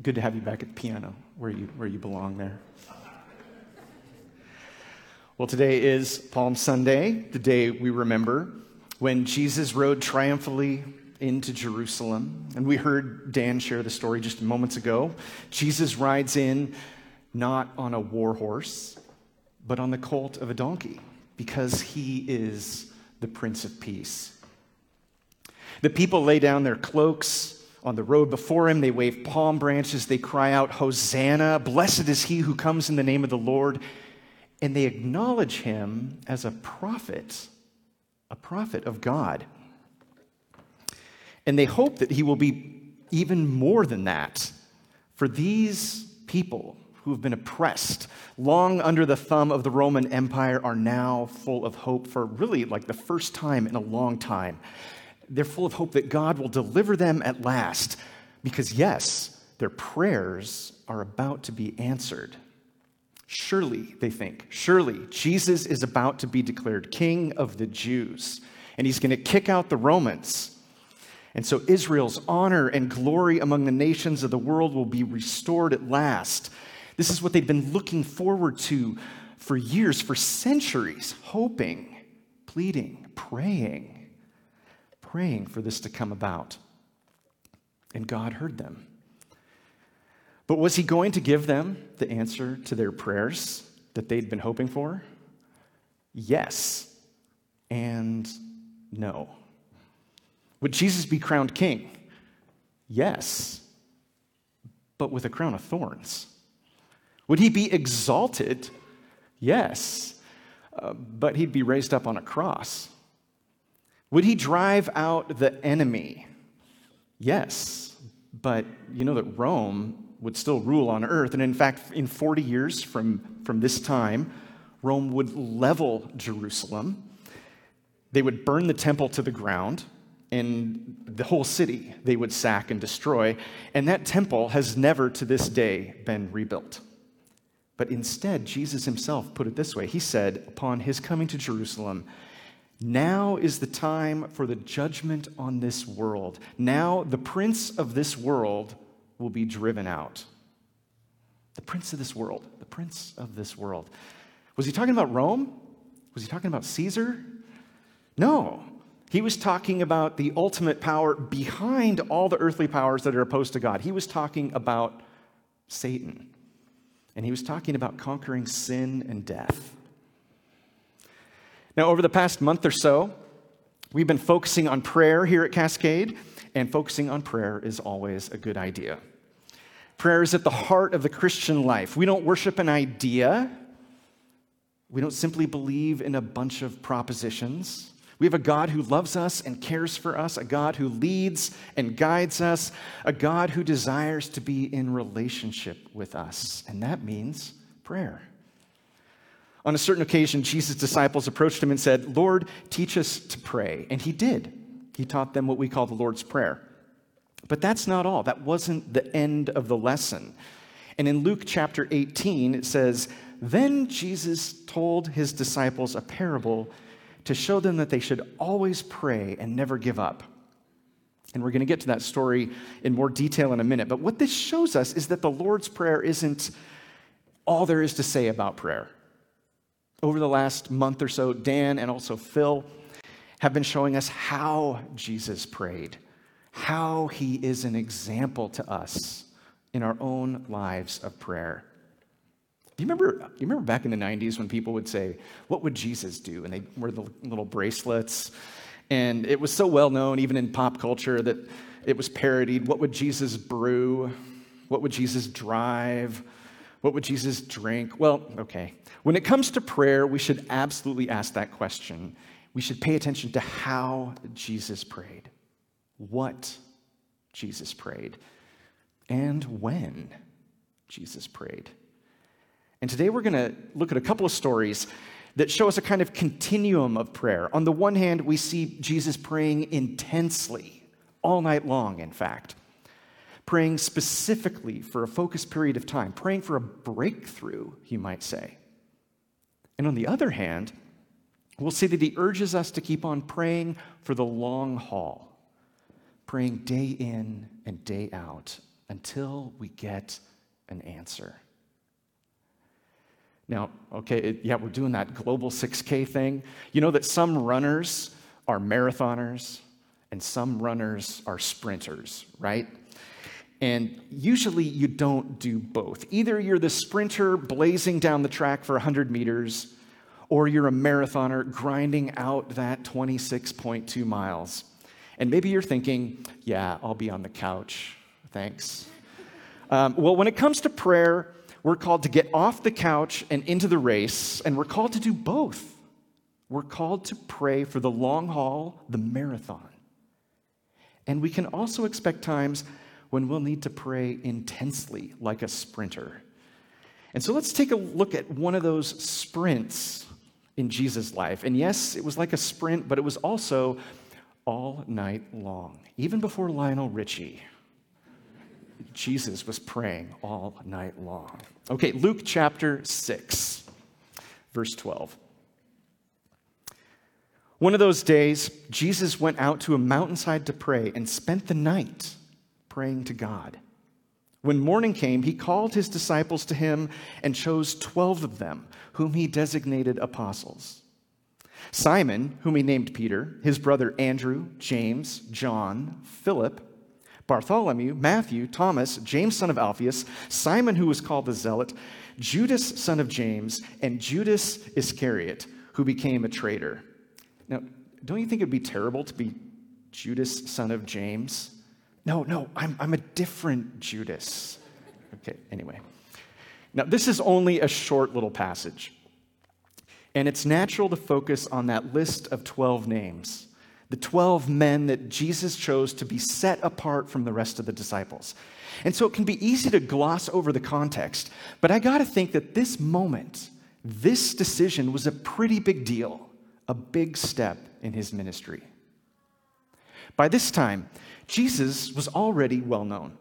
Good to have you back at the piano where you, where you belong there. Well, today is Palm Sunday, the day we remember when Jesus rode triumphantly into Jerusalem. And we heard Dan share the story just moments ago. Jesus rides in not on a war horse, but on the colt of a donkey because he is the Prince of Peace. The people lay down their cloaks on the road before him. They wave palm branches. They cry out, Hosanna! Blessed is he who comes in the name of the Lord. And they acknowledge him as a prophet, a prophet of God. And they hope that he will be even more than that. For these people who have been oppressed long under the thumb of the Roman Empire are now full of hope for really like the first time in a long time. They're full of hope that God will deliver them at last because, yes, their prayers are about to be answered. Surely, they think, surely Jesus is about to be declared king of the Jews, and he's going to kick out the Romans. And so Israel's honor and glory among the nations of the world will be restored at last. This is what they've been looking forward to for years, for centuries, hoping, pleading, praying, praying for this to come about. And God heard them. But was he going to give them the answer to their prayers that they'd been hoping for? Yes and no. Would Jesus be crowned king? Yes, but with a crown of thorns. Would he be exalted? Yes, uh, but he'd be raised up on a cross. Would he drive out the enemy? Yes, but you know that Rome would still rule on earth. And in fact, in 40 years from, from this time, Rome would level Jerusalem. They would burn the temple to the ground, and the whole city they would sack and destroy. And that temple has never to this day been rebuilt. But instead, Jesus himself put it this way He said, upon his coming to Jerusalem, now is the time for the judgment on this world. Now the prince of this world will be driven out. The prince of this world, the prince of this world. Was he talking about Rome? Was he talking about Caesar? No. He was talking about the ultimate power behind all the earthly powers that are opposed to God. He was talking about Satan. And he was talking about conquering sin and death. Now, over the past month or so, we've been focusing on prayer here at Cascade, and focusing on prayer is always a good idea. Prayer is at the heart of the Christian life. We don't worship an idea, we don't simply believe in a bunch of propositions. We have a God who loves us and cares for us, a God who leads and guides us, a God who desires to be in relationship with us. And that means prayer. On a certain occasion, Jesus' disciples approached him and said, Lord, teach us to pray. And he did. He taught them what we call the Lord's Prayer. But that's not all. That wasn't the end of the lesson. And in Luke chapter 18, it says, Then Jesus told his disciples a parable to show them that they should always pray and never give up. And we're going to get to that story in more detail in a minute. But what this shows us is that the Lord's Prayer isn't all there is to say about prayer. Over the last month or so, Dan and also Phil have been showing us how Jesus prayed, how he is an example to us in our own lives of prayer. Do you remember, you remember back in the 90s when people would say, What would Jesus do? And they wear the little bracelets. And it was so well known, even in pop culture, that it was parodied. What would Jesus brew? What would Jesus drive? What would Jesus drink? Well, okay. When it comes to prayer, we should absolutely ask that question. We should pay attention to how Jesus prayed, what Jesus prayed, and when Jesus prayed. And today we're going to look at a couple of stories that show us a kind of continuum of prayer. On the one hand, we see Jesus praying intensely, all night long, in fact, praying specifically for a focused period of time, praying for a breakthrough, you might say. And on the other hand, we'll see that he urges us to keep on praying for the long haul, praying day in and day out until we get an answer. Now, okay, it, yeah, we're doing that global 6K thing. You know that some runners are marathoners and some runners are sprinters, right? And usually you don't do both. Either you're the sprinter blazing down the track for 100 meters, or you're a marathoner grinding out that 26.2 miles. And maybe you're thinking, yeah, I'll be on the couch. Thanks. Um, well, when it comes to prayer, we're called to get off the couch and into the race, and we're called to do both. We're called to pray for the long haul, the marathon. And we can also expect times when we'll need to pray intensely like a sprinter. And so let's take a look at one of those sprints in Jesus' life. And yes, it was like a sprint, but it was also all night long. Even before Lionel Richie, Jesus was praying all night long. Okay, Luke chapter 6, verse 12. One of those days, Jesus went out to a mountainside to pray and spent the night praying to God. When morning came, he called his disciples to him and chose 12 of them, whom he designated apostles. Simon, whom he named Peter, his brother Andrew, James, John, Philip, Bartholomew, Matthew, Thomas, James, son of Alphaeus, Simon, who was called the Zealot, Judas, son of James, and Judas Iscariot, who became a traitor. Now, don't you think it'd be terrible to be Judas, son of James? No, no, I'm, I'm a different Judas. Okay, anyway. Now, this is only a short little passage, and it's natural to focus on that list of 12 names the 12 men that Jesus chose to be set apart from the rest of the disciples. And so it can be easy to gloss over the context, but I got to think that this moment, this decision was a pretty big deal, a big step in his ministry. By this time, Jesus was already well known.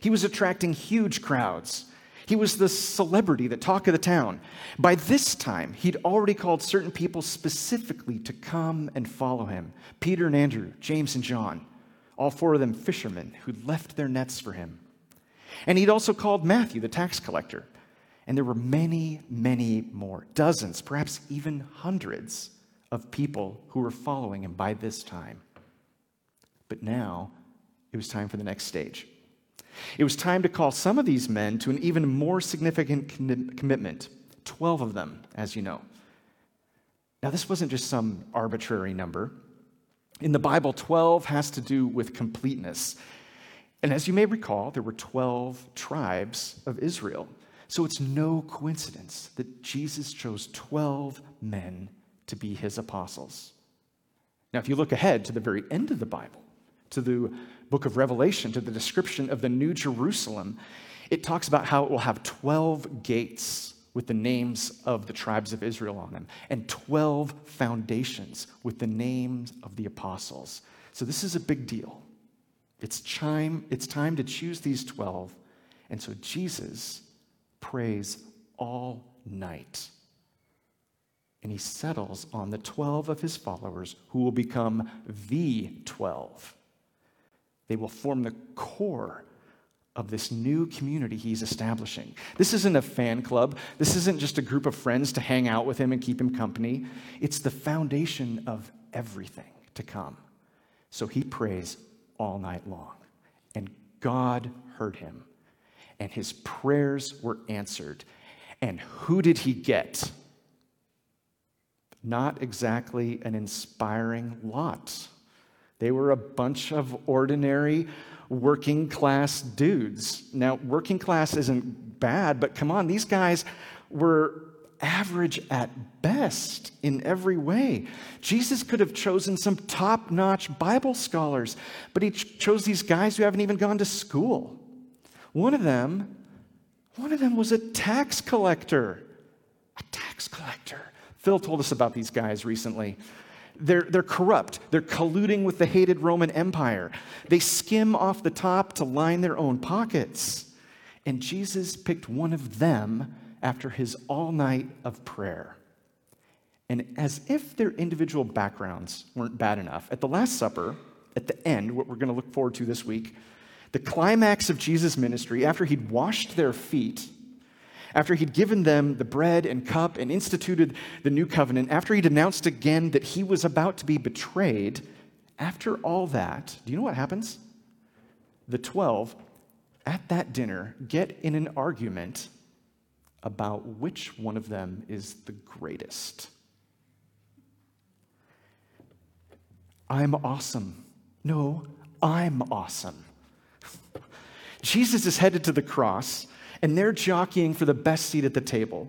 He was attracting huge crowds. He was the celebrity, the talk of the town. By this time, he'd already called certain people specifically to come and follow him Peter and Andrew, James and John, all four of them fishermen who'd left their nets for him. And he'd also called Matthew, the tax collector. And there were many, many more, dozens, perhaps even hundreds of people who were following him by this time. But now it was time for the next stage. It was time to call some of these men to an even more significant commitment 12 of them, as you know. Now, this wasn't just some arbitrary number. In the Bible, 12 has to do with completeness. And as you may recall, there were 12 tribes of Israel. So it's no coincidence that Jesus chose 12 men to be his apostles. Now, if you look ahead to the very end of the Bible, to the book of Revelation, to the description of the New Jerusalem, it talks about how it will have 12 gates with the names of the tribes of Israel on them, and 12 foundations with the names of the apostles. So this is a big deal. It's time, it's time to choose these 12. And so Jesus prays all night. And he settles on the 12 of his followers who will become the 12. They will form the core of this new community he's establishing. This isn't a fan club. This isn't just a group of friends to hang out with him and keep him company. It's the foundation of everything to come. So he prays all night long. And God heard him. And his prayers were answered. And who did he get? Not exactly an inspiring lot. They were a bunch of ordinary working class dudes. Now, working class isn't bad, but come on, these guys were average at best in every way. Jesus could have chosen some top notch Bible scholars, but he ch- chose these guys who haven't even gone to school. One of them, one of them was a tax collector. A tax collector. Phil told us about these guys recently. They're, they're corrupt. They're colluding with the hated Roman Empire. They skim off the top to line their own pockets. And Jesus picked one of them after his all night of prayer. And as if their individual backgrounds weren't bad enough, at the Last Supper, at the end, what we're going to look forward to this week, the climax of Jesus' ministry, after he'd washed their feet, after he'd given them the bread and cup and instituted the new covenant, after he'd announced again that he was about to be betrayed, after all that, do you know what happens? The 12 at that dinner get in an argument about which one of them is the greatest. I'm awesome. No, I'm awesome. Jesus is headed to the cross, and they're jockeying for the best seat at the table.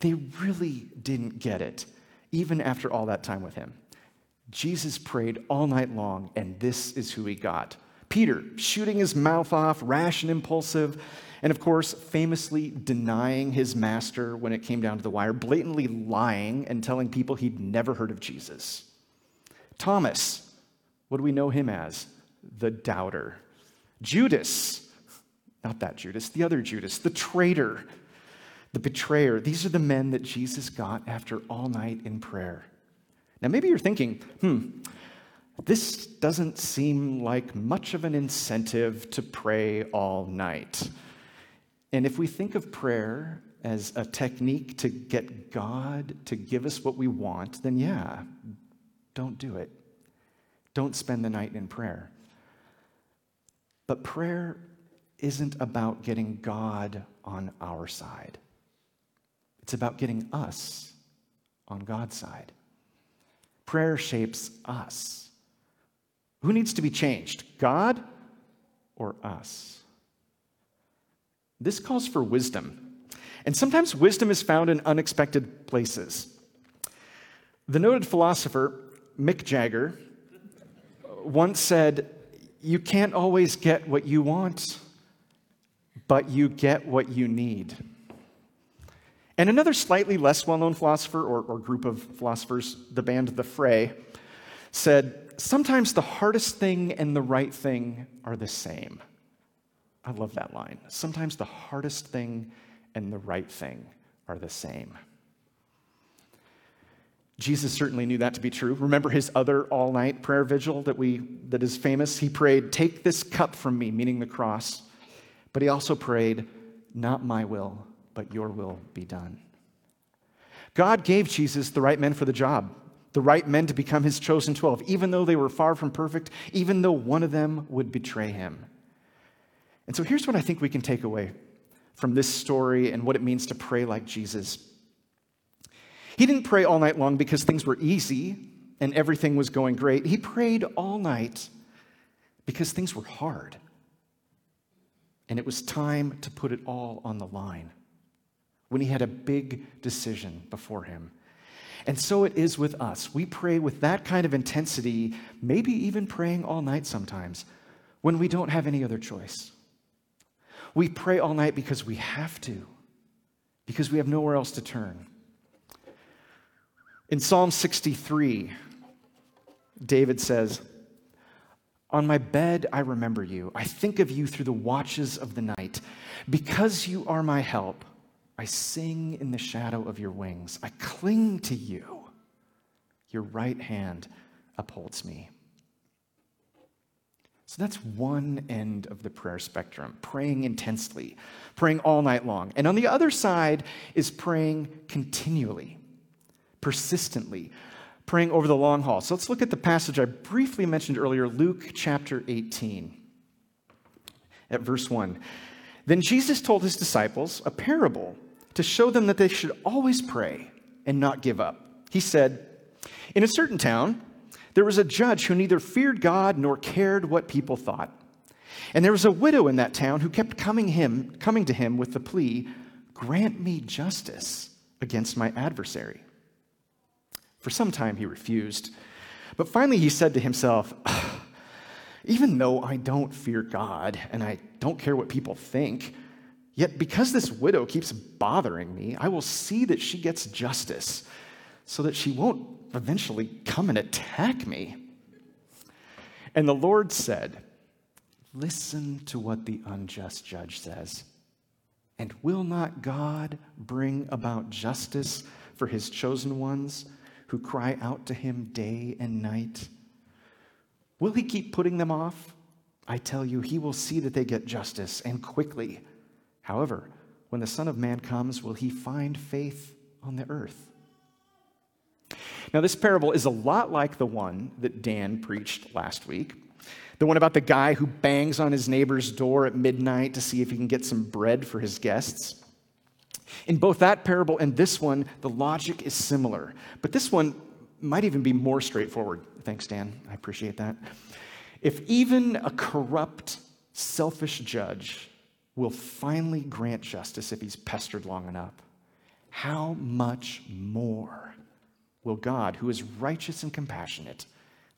They really didn't get it, even after all that time with him. Jesus prayed all night long, and this is who he got. Peter, shooting his mouth off, rash and impulsive, and of course, famously denying his master when it came down to the wire, blatantly lying and telling people he'd never heard of Jesus. Thomas, what do we know him as? The doubter. Judas, not that Judas, the other Judas, the traitor, the betrayer. These are the men that Jesus got after all night in prayer. Now, maybe you're thinking, hmm, this doesn't seem like much of an incentive to pray all night. And if we think of prayer as a technique to get God to give us what we want, then yeah, don't do it. Don't spend the night in prayer. But prayer isn't about getting God on our side, it's about getting us on God's side. Prayer shapes us. Who needs to be changed, God or us? This calls for wisdom. And sometimes wisdom is found in unexpected places. The noted philosopher Mick Jagger once said, You can't always get what you want, but you get what you need. And another slightly less well known philosopher or, or, group of philosophers, the band The Fray, said, Sometimes the hardest thing and the right thing are the same. I love that line. Sometimes the hardest thing and the right thing are the same. Jesus certainly knew that to be true. Remember his other all night prayer vigil that, we, that is famous? He prayed, Take this cup from me, meaning the cross. But he also prayed, Not my will, but your will be done. God gave Jesus the right men for the job, the right men to become his chosen 12, even though they were far from perfect, even though one of them would betray him. And so here's what I think we can take away from this story and what it means to pray like Jesus. He didn't pray all night long because things were easy and everything was going great. He prayed all night because things were hard. And it was time to put it all on the line when he had a big decision before him. And so it is with us. We pray with that kind of intensity, maybe even praying all night sometimes, when we don't have any other choice. We pray all night because we have to, because we have nowhere else to turn. In Psalm 63, David says, On my bed I remember you. I think of you through the watches of the night. Because you are my help, I sing in the shadow of your wings. I cling to you. Your right hand upholds me. So that's one end of the prayer spectrum, praying intensely, praying all night long. And on the other side is praying continually, persistently, praying over the long haul. So let's look at the passage I briefly mentioned earlier, Luke chapter 18, at verse 1. Then Jesus told his disciples a parable to show them that they should always pray and not give up. He said, In a certain town, there was a judge who neither feared God nor cared what people thought. And there was a widow in that town who kept coming, him, coming to him with the plea, Grant me justice against my adversary. For some time he refused. But finally he said to himself, Even though I don't fear God and I don't care what people think, yet because this widow keeps bothering me, I will see that she gets justice so that she won't eventually come and attack me. And the Lord said, Listen to what the unjust judge says. And will not God bring about justice for his chosen ones who cry out to him day and night? Will he keep putting them off I tell you, he will see that they get justice and quickly. However, when the Son of Man comes, will he find faith on the earth? Now, this parable is a lot like the one that Dan preached last week. The one about the guy who bangs on his neighbor's door at midnight to see if he can get some bread for his guests. In both that parable and this one, the logic is similar. But this one might even be more straightforward. Thanks, Dan. I appreciate that. If even a corrupt, selfish judge will finally grant justice if he's pestered long enough, how much more will God, who is righteous and compassionate,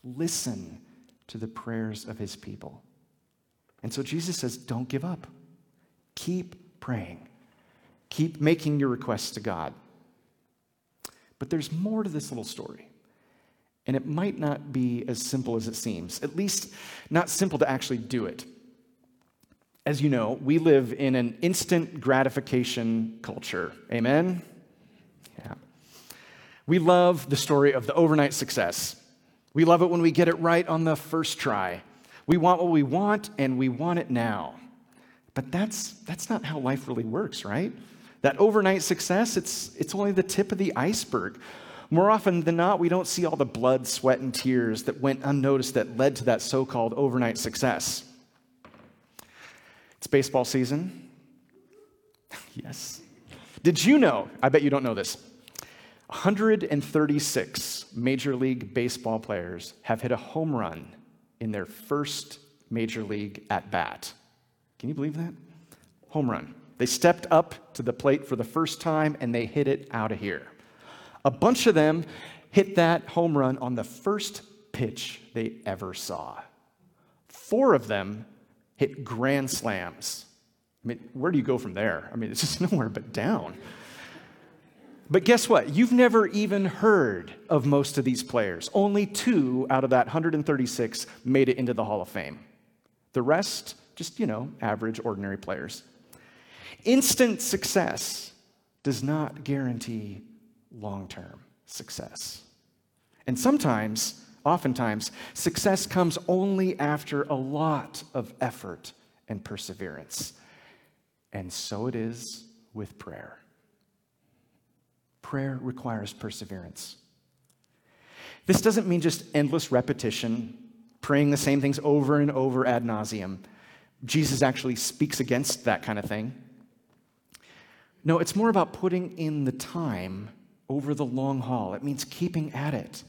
listen to the prayers of his people? And so Jesus says, don't give up. Keep praying. Keep making your requests to God. But there's more to this little story. And it might not be as simple as it seems, at least not simple to actually do it. As you know, we live in an instant gratification culture. Amen? Yeah. We love the story of the overnight success. We love it when we get it right on the first try. We want what we want, and we want it now. But that's, that's not how life really works, right? That overnight success, it's, it's only the tip of the iceberg. More often than not, we don't see all the blood, sweat, and tears that went unnoticed that led to that so called overnight success. It's baseball season. yes. Did you know? I bet you don't know this. 136 Major League Baseball players have hit a home run in their first Major League at bat. Can you believe that? Home run. They stepped up to the plate for the first time and they hit it out of here. A bunch of them hit that home run on the first pitch they ever saw. Four of them hit grand slams. I mean, where do you go from there? I mean, it's just nowhere but down. But guess what? You've never even heard of most of these players. Only two out of that 136 made it into the Hall of Fame. The rest, just, you know, average, ordinary players. Instant success does not guarantee long term success. And sometimes, oftentimes, success comes only after a lot of effort and perseverance. And so it is with prayer. Prayer requires perseverance. This doesn't mean just endless repetition, praying the same things over and over ad nauseum. Jesus actually speaks against that kind of thing. No, it's more about putting in the time over the long haul. It means keeping at it,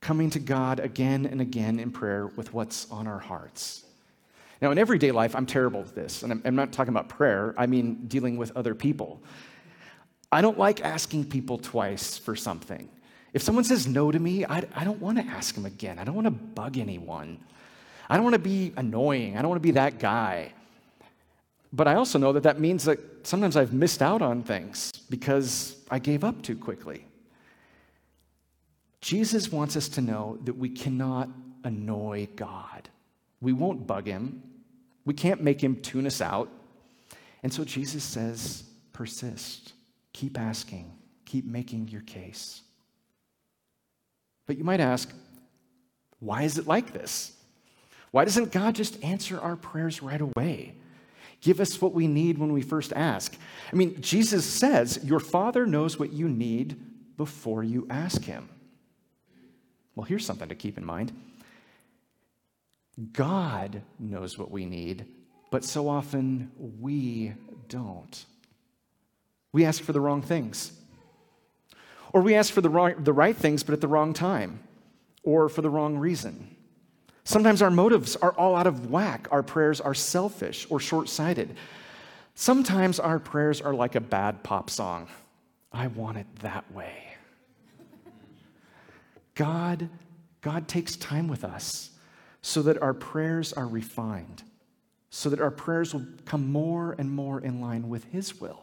coming to God again and again in prayer with what's on our hearts. Now, in everyday life, I'm terrible at this, and I'm, not talking about prayer, I mean dealing with other people. I don't like asking people twice for something. If someone says no to me, I, I don't want to ask them again. I don't want to bug anyone. I don't want to be annoying. I don't want to be that guy. But I also know that that means that sometimes I've missed out on things because I gave up too quickly. Jesus wants us to know that we cannot annoy God. We won't bug him. We can't make him tune us out. And so Jesus says, persist, keep asking, keep making your case. But you might ask, why is it like this? Why doesn't God just answer our prayers right away? Give us what we need when we first ask. I mean, Jesus says, Your Father knows what you need before you ask Him. Well, here's something to keep in mind God knows what we need, but so often we don't. We ask for the wrong things. Or we ask for the, wrong, the right things, but at the wrong time, or for the wrong reason. Sometimes our motives are all out of whack. Our prayers are selfish or short sighted. Sometimes our prayers are like a bad pop song. I want it that way. God, God takes time with us so that our prayers are refined, so that our prayers will come more and more in line with His will.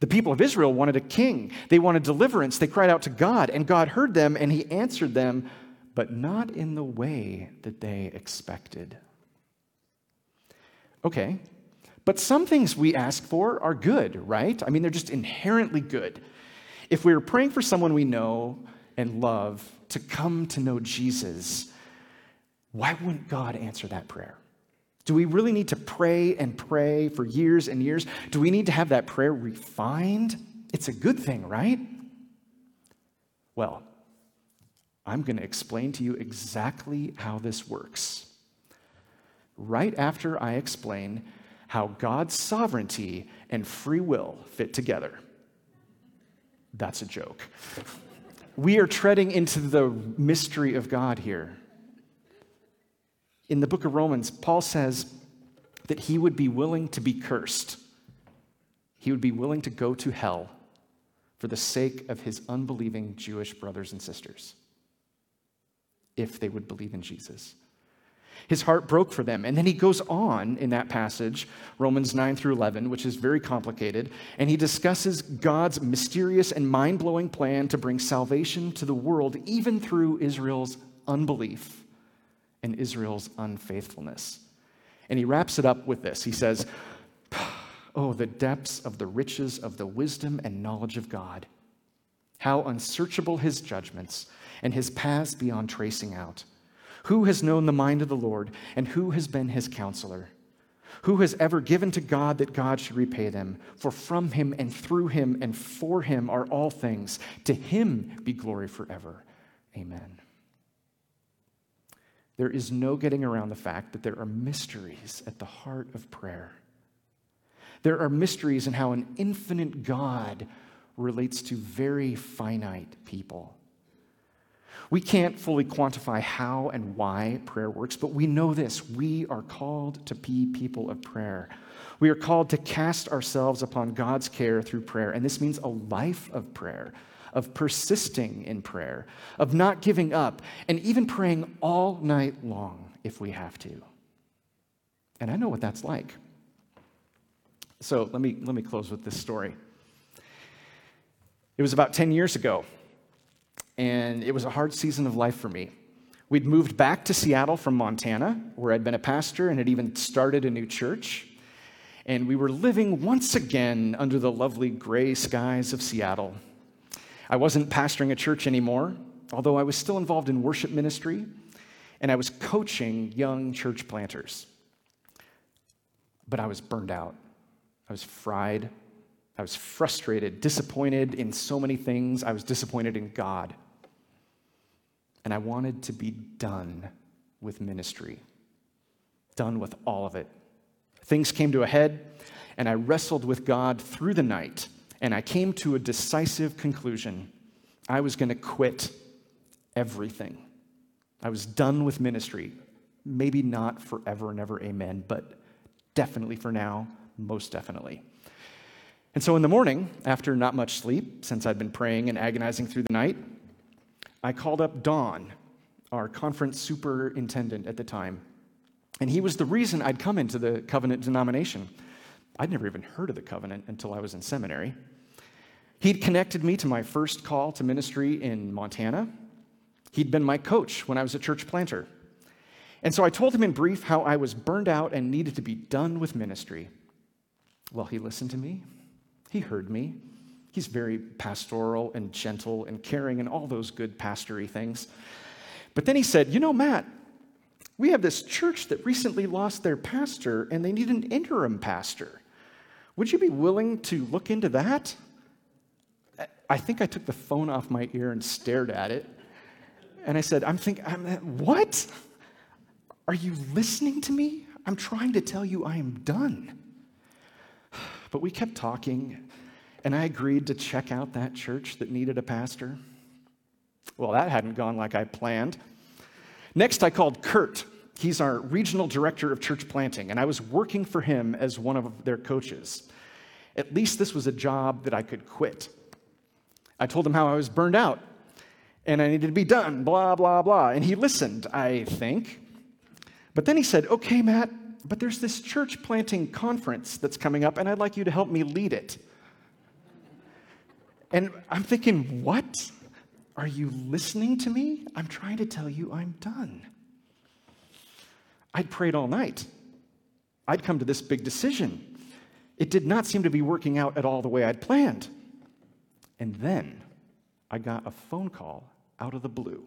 The people of Israel wanted a king. They wanted deliverance. They cried out to God, and God heard them and He answered them but not in the way that they expected. Okay, but some things we ask for are good, right? I mean, they're just inherently good. If we are praying for someone we know and love to come to know Jesus, why wouldn't God answer that prayer? Do we really need to pray and pray for years and years? Do we need to have that prayer refined? It's a good thing, right? Well, I'm going to explain to you exactly how this works. Right after I explain how God's sovereignty and free will fit together. That's a joke. We are treading into the mystery of God here. In the book of Romans, Paul says that he would be willing to be cursed. He would be willing to go to hell for the sake of his unbelieving Jewish brothers and sisters if they would believe in Jesus. His heart broke for them. And then he goes on in that passage, Romans 9 through 11, which is very complicated, and he discusses God's mysterious and mind blowing plan to bring salvation to the world, even through Israel's unbelief and Israel's unfaithfulness. And he wraps it up with this He says, Oh, the depths of the riches of the wisdom and knowledge of God. How unsearchable his judgments and his paths beyond tracing out. Who has known the mind of the Lord, and who has been his counselor? Who has ever given to God that God should repay them? For from him and through him and for him are all things. To him be glory forever. Amen. There is no getting around the fact that there are mysteries at the heart of prayer. There are mysteries in how an infinite God relates to very finite people. We can't fully quantify how and why prayer works, but we know this. We are called to be people of prayer. We are called to cast ourselves upon God's care through prayer. And this means a life of prayer, of persisting in prayer, of not giving up, and even praying all night long if we have to. And I know what that's like. So let me, let me close with this story. It was about 10 years ago and it was a hard season of life for me. We'd moved back to Seattle from Montana, where I'd been a pastor and had even started a new church. And we were living once again under the lovely gray skies of Seattle. I wasn't pastoring a church anymore, although I was still involved in worship ministry, and I was coaching young church planters. But I was burned out. I was fried. I was frustrated, disappointed in so many things. I was disappointed in God and I wanted to be done with ministry, done with all of it. Things came to a head, and I wrestled with God through the night, and I came to a decisive conclusion. I was going to quit everything. I was done with ministry. Maybe not forever and ever, amen, but definitely for now, most definitely. And so in the morning, after not much sleep, since I'd been praying and agonizing through the night, I called up Don, our conference superintendent at the time, and he was the reason I'd come into the covenant denomination. I'd never even heard of the covenant until I was in seminary. He'd connected me to my first call to ministry in Montana. He'd been my coach when I was a church planter. And so I told him in brief how I was burned out and needed to be done with ministry. Well, he listened to me, he heard me, He's very pastoral and gentle and caring and all those good pastory things. But then he said, You know, Matt, we have this church that recently lost their pastor and they need an interim pastor. Would you be willing to look into that? I think I took the phone off my ear and stared at it. And I said, I'm thinking, I'm, what? Are you listening to me? I'm trying to tell you I am done. But we kept talking, and I agreed to check out that church that needed a pastor. Well, that hadn't gone like I planned. Next, I called Kurt. He's our regional director of church planting, and I was working for him as one of their coaches. At least this was a job that I could quit. I told him how I was burned out and I needed to be done, blah, blah, blah. And he listened, I think. But then he said, Okay, Matt, but there's this church planting conference that's coming up, and I'd like you to help me lead it. And I'm thinking, what? Are you listening to me? I'm trying to tell you I'm done. I'd prayed all night. I'd come to this big decision. It did not seem to be working out at all the way I'd planned. And then I got a phone call out of the blue.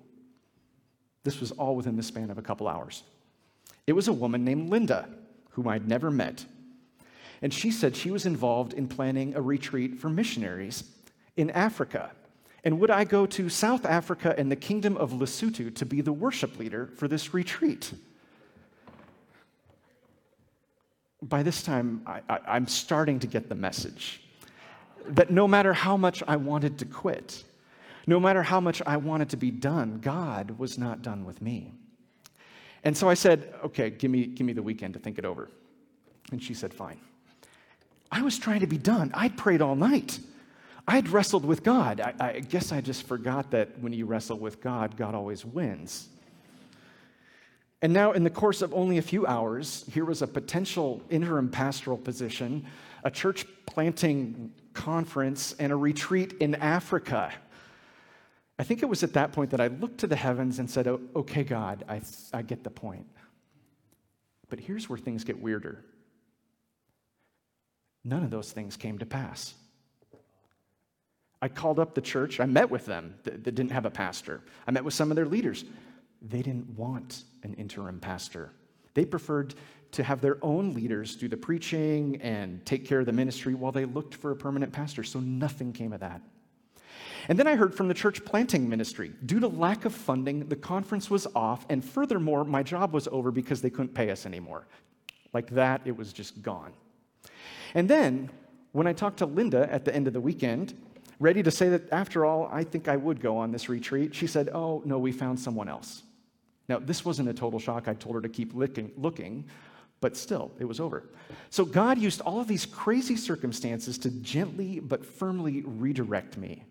This was all within the span of a couple hours. It was a woman named Linda, whom I'd never met. And she said she was involved in planning a retreat for missionaries in Africa. And would I go to South Africa and the kingdom of Lesotho to be the worship leader for this retreat? By this time, I, am starting to get the message that no matter how much I wanted to quit, no matter how much I wanted to be done, God was not done with me. And so I said, okay, give me, give me the weekend to think it over. And she said, fine. I was trying to be done. I'd prayed all night. I'd wrestled with God. I, I, guess I just forgot that when you wrestle with God, God always wins. And now, in the course of only a few hours, here was a potential interim pastoral position, a church planting conference, and a retreat in Africa. I think it was at that point that I looked to the heavens and said, Okay, God, I, I get the point. But here's where things get weirder. None of those things came to pass. I called up the church. I met with them that, that didn't have a pastor. I met with some of their leaders. They didn't want an interim pastor. They preferred to have their own leaders do the preaching and take care of the ministry while they looked for a permanent pastor. So nothing came of that. And then I heard from the church planting ministry. Due to lack of funding, the conference was off, and furthermore, my job was over because they couldn't pay us anymore. Like that, it was just gone. And then, when I talked to Linda at the end of the weekend, ready to say that after all, I think I would go on this retreat, she said, Oh, no, we found someone else. Now, this wasn't a total shock. I told her to keep looking, looking, but still, it was over. So, God used all of these crazy circumstances to gently but firmly redirect me.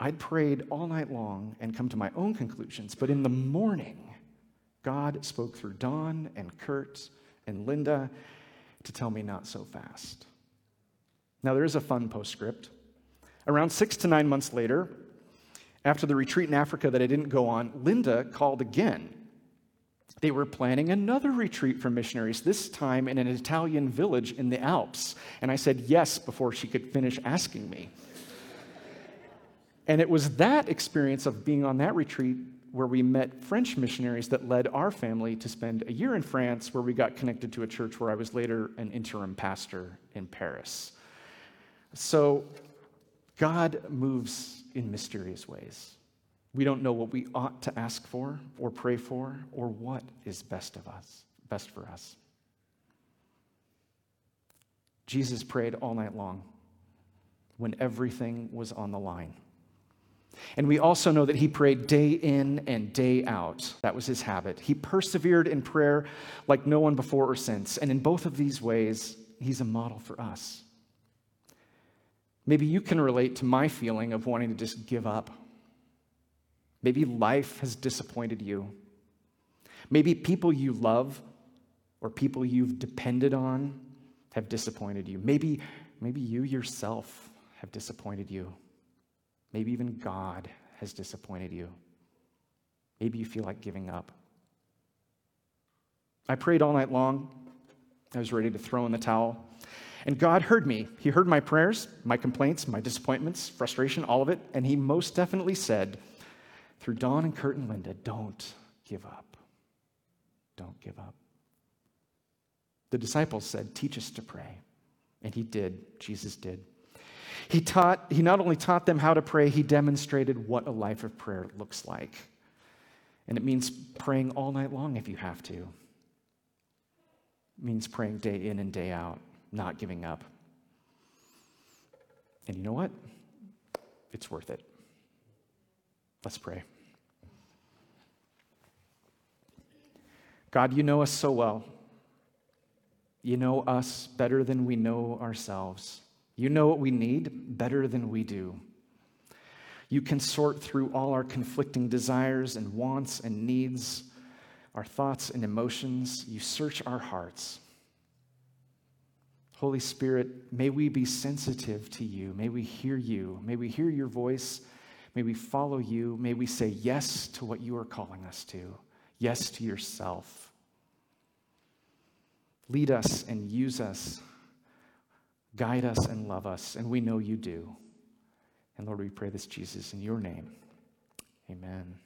I'd prayed all night long and come to my own conclusions, but in the morning, God spoke through Don and Kurt and Linda to tell me not so fast. Now, there is a fun postscript. Around six to nine months later, after the retreat in Africa that I didn't go on, Linda called again. They were planning another retreat for missionaries, this time in an Italian village in the Alps. And I said yes before she could finish asking me. And it was that experience of being on that retreat where we met French missionaries that led our family to spend a year in France, where we got connected to a church where I was later an interim pastor in Paris. So God moves in mysterious ways. We don't know what we ought to ask for or pray for or what is best of us, best for us. Jesus prayed all night long when everything was on the line. And we also know that he prayed day in and day out. That was his habit. He persevered in prayer like no one before or since. And in both of these ways, he's a model for us. Maybe you can relate to my feeling of wanting to just give up. Maybe life has disappointed you. Maybe people you love or people you've depended on have disappointed you. Maybe, maybe you yourself have disappointed you. Maybe even God has disappointed you. Maybe you feel like giving up. I prayed all night long. I was ready to throw in the towel. And God heard me. He heard my prayers, my complaints, my disappointments, frustration, all of it. And He most definitely said, through Don and Kurt and Linda, don't give up. Don't give up. The disciples said, Teach us to pray. And He did. Jesus did. He, taught, he not only taught them how to pray, he demonstrated what a life of prayer looks like. And it means praying all night long if you have to. It means praying day in and day out, not giving up. And you know what? It's worth it. Let's pray. God, you know us so well. You know us better than we know ourselves. You know what we need better than we do. You can sort through all our conflicting desires and wants and needs, our thoughts and emotions. You search our hearts. Holy Spirit, may we be sensitive to you. May we hear you. May we hear your voice. May we follow you. May we say yes to what you are calling us to, yes to yourself. Lead us and use us Guide us and love us, and we know you do. And Lord, we pray this, Jesus, in your name. Amen.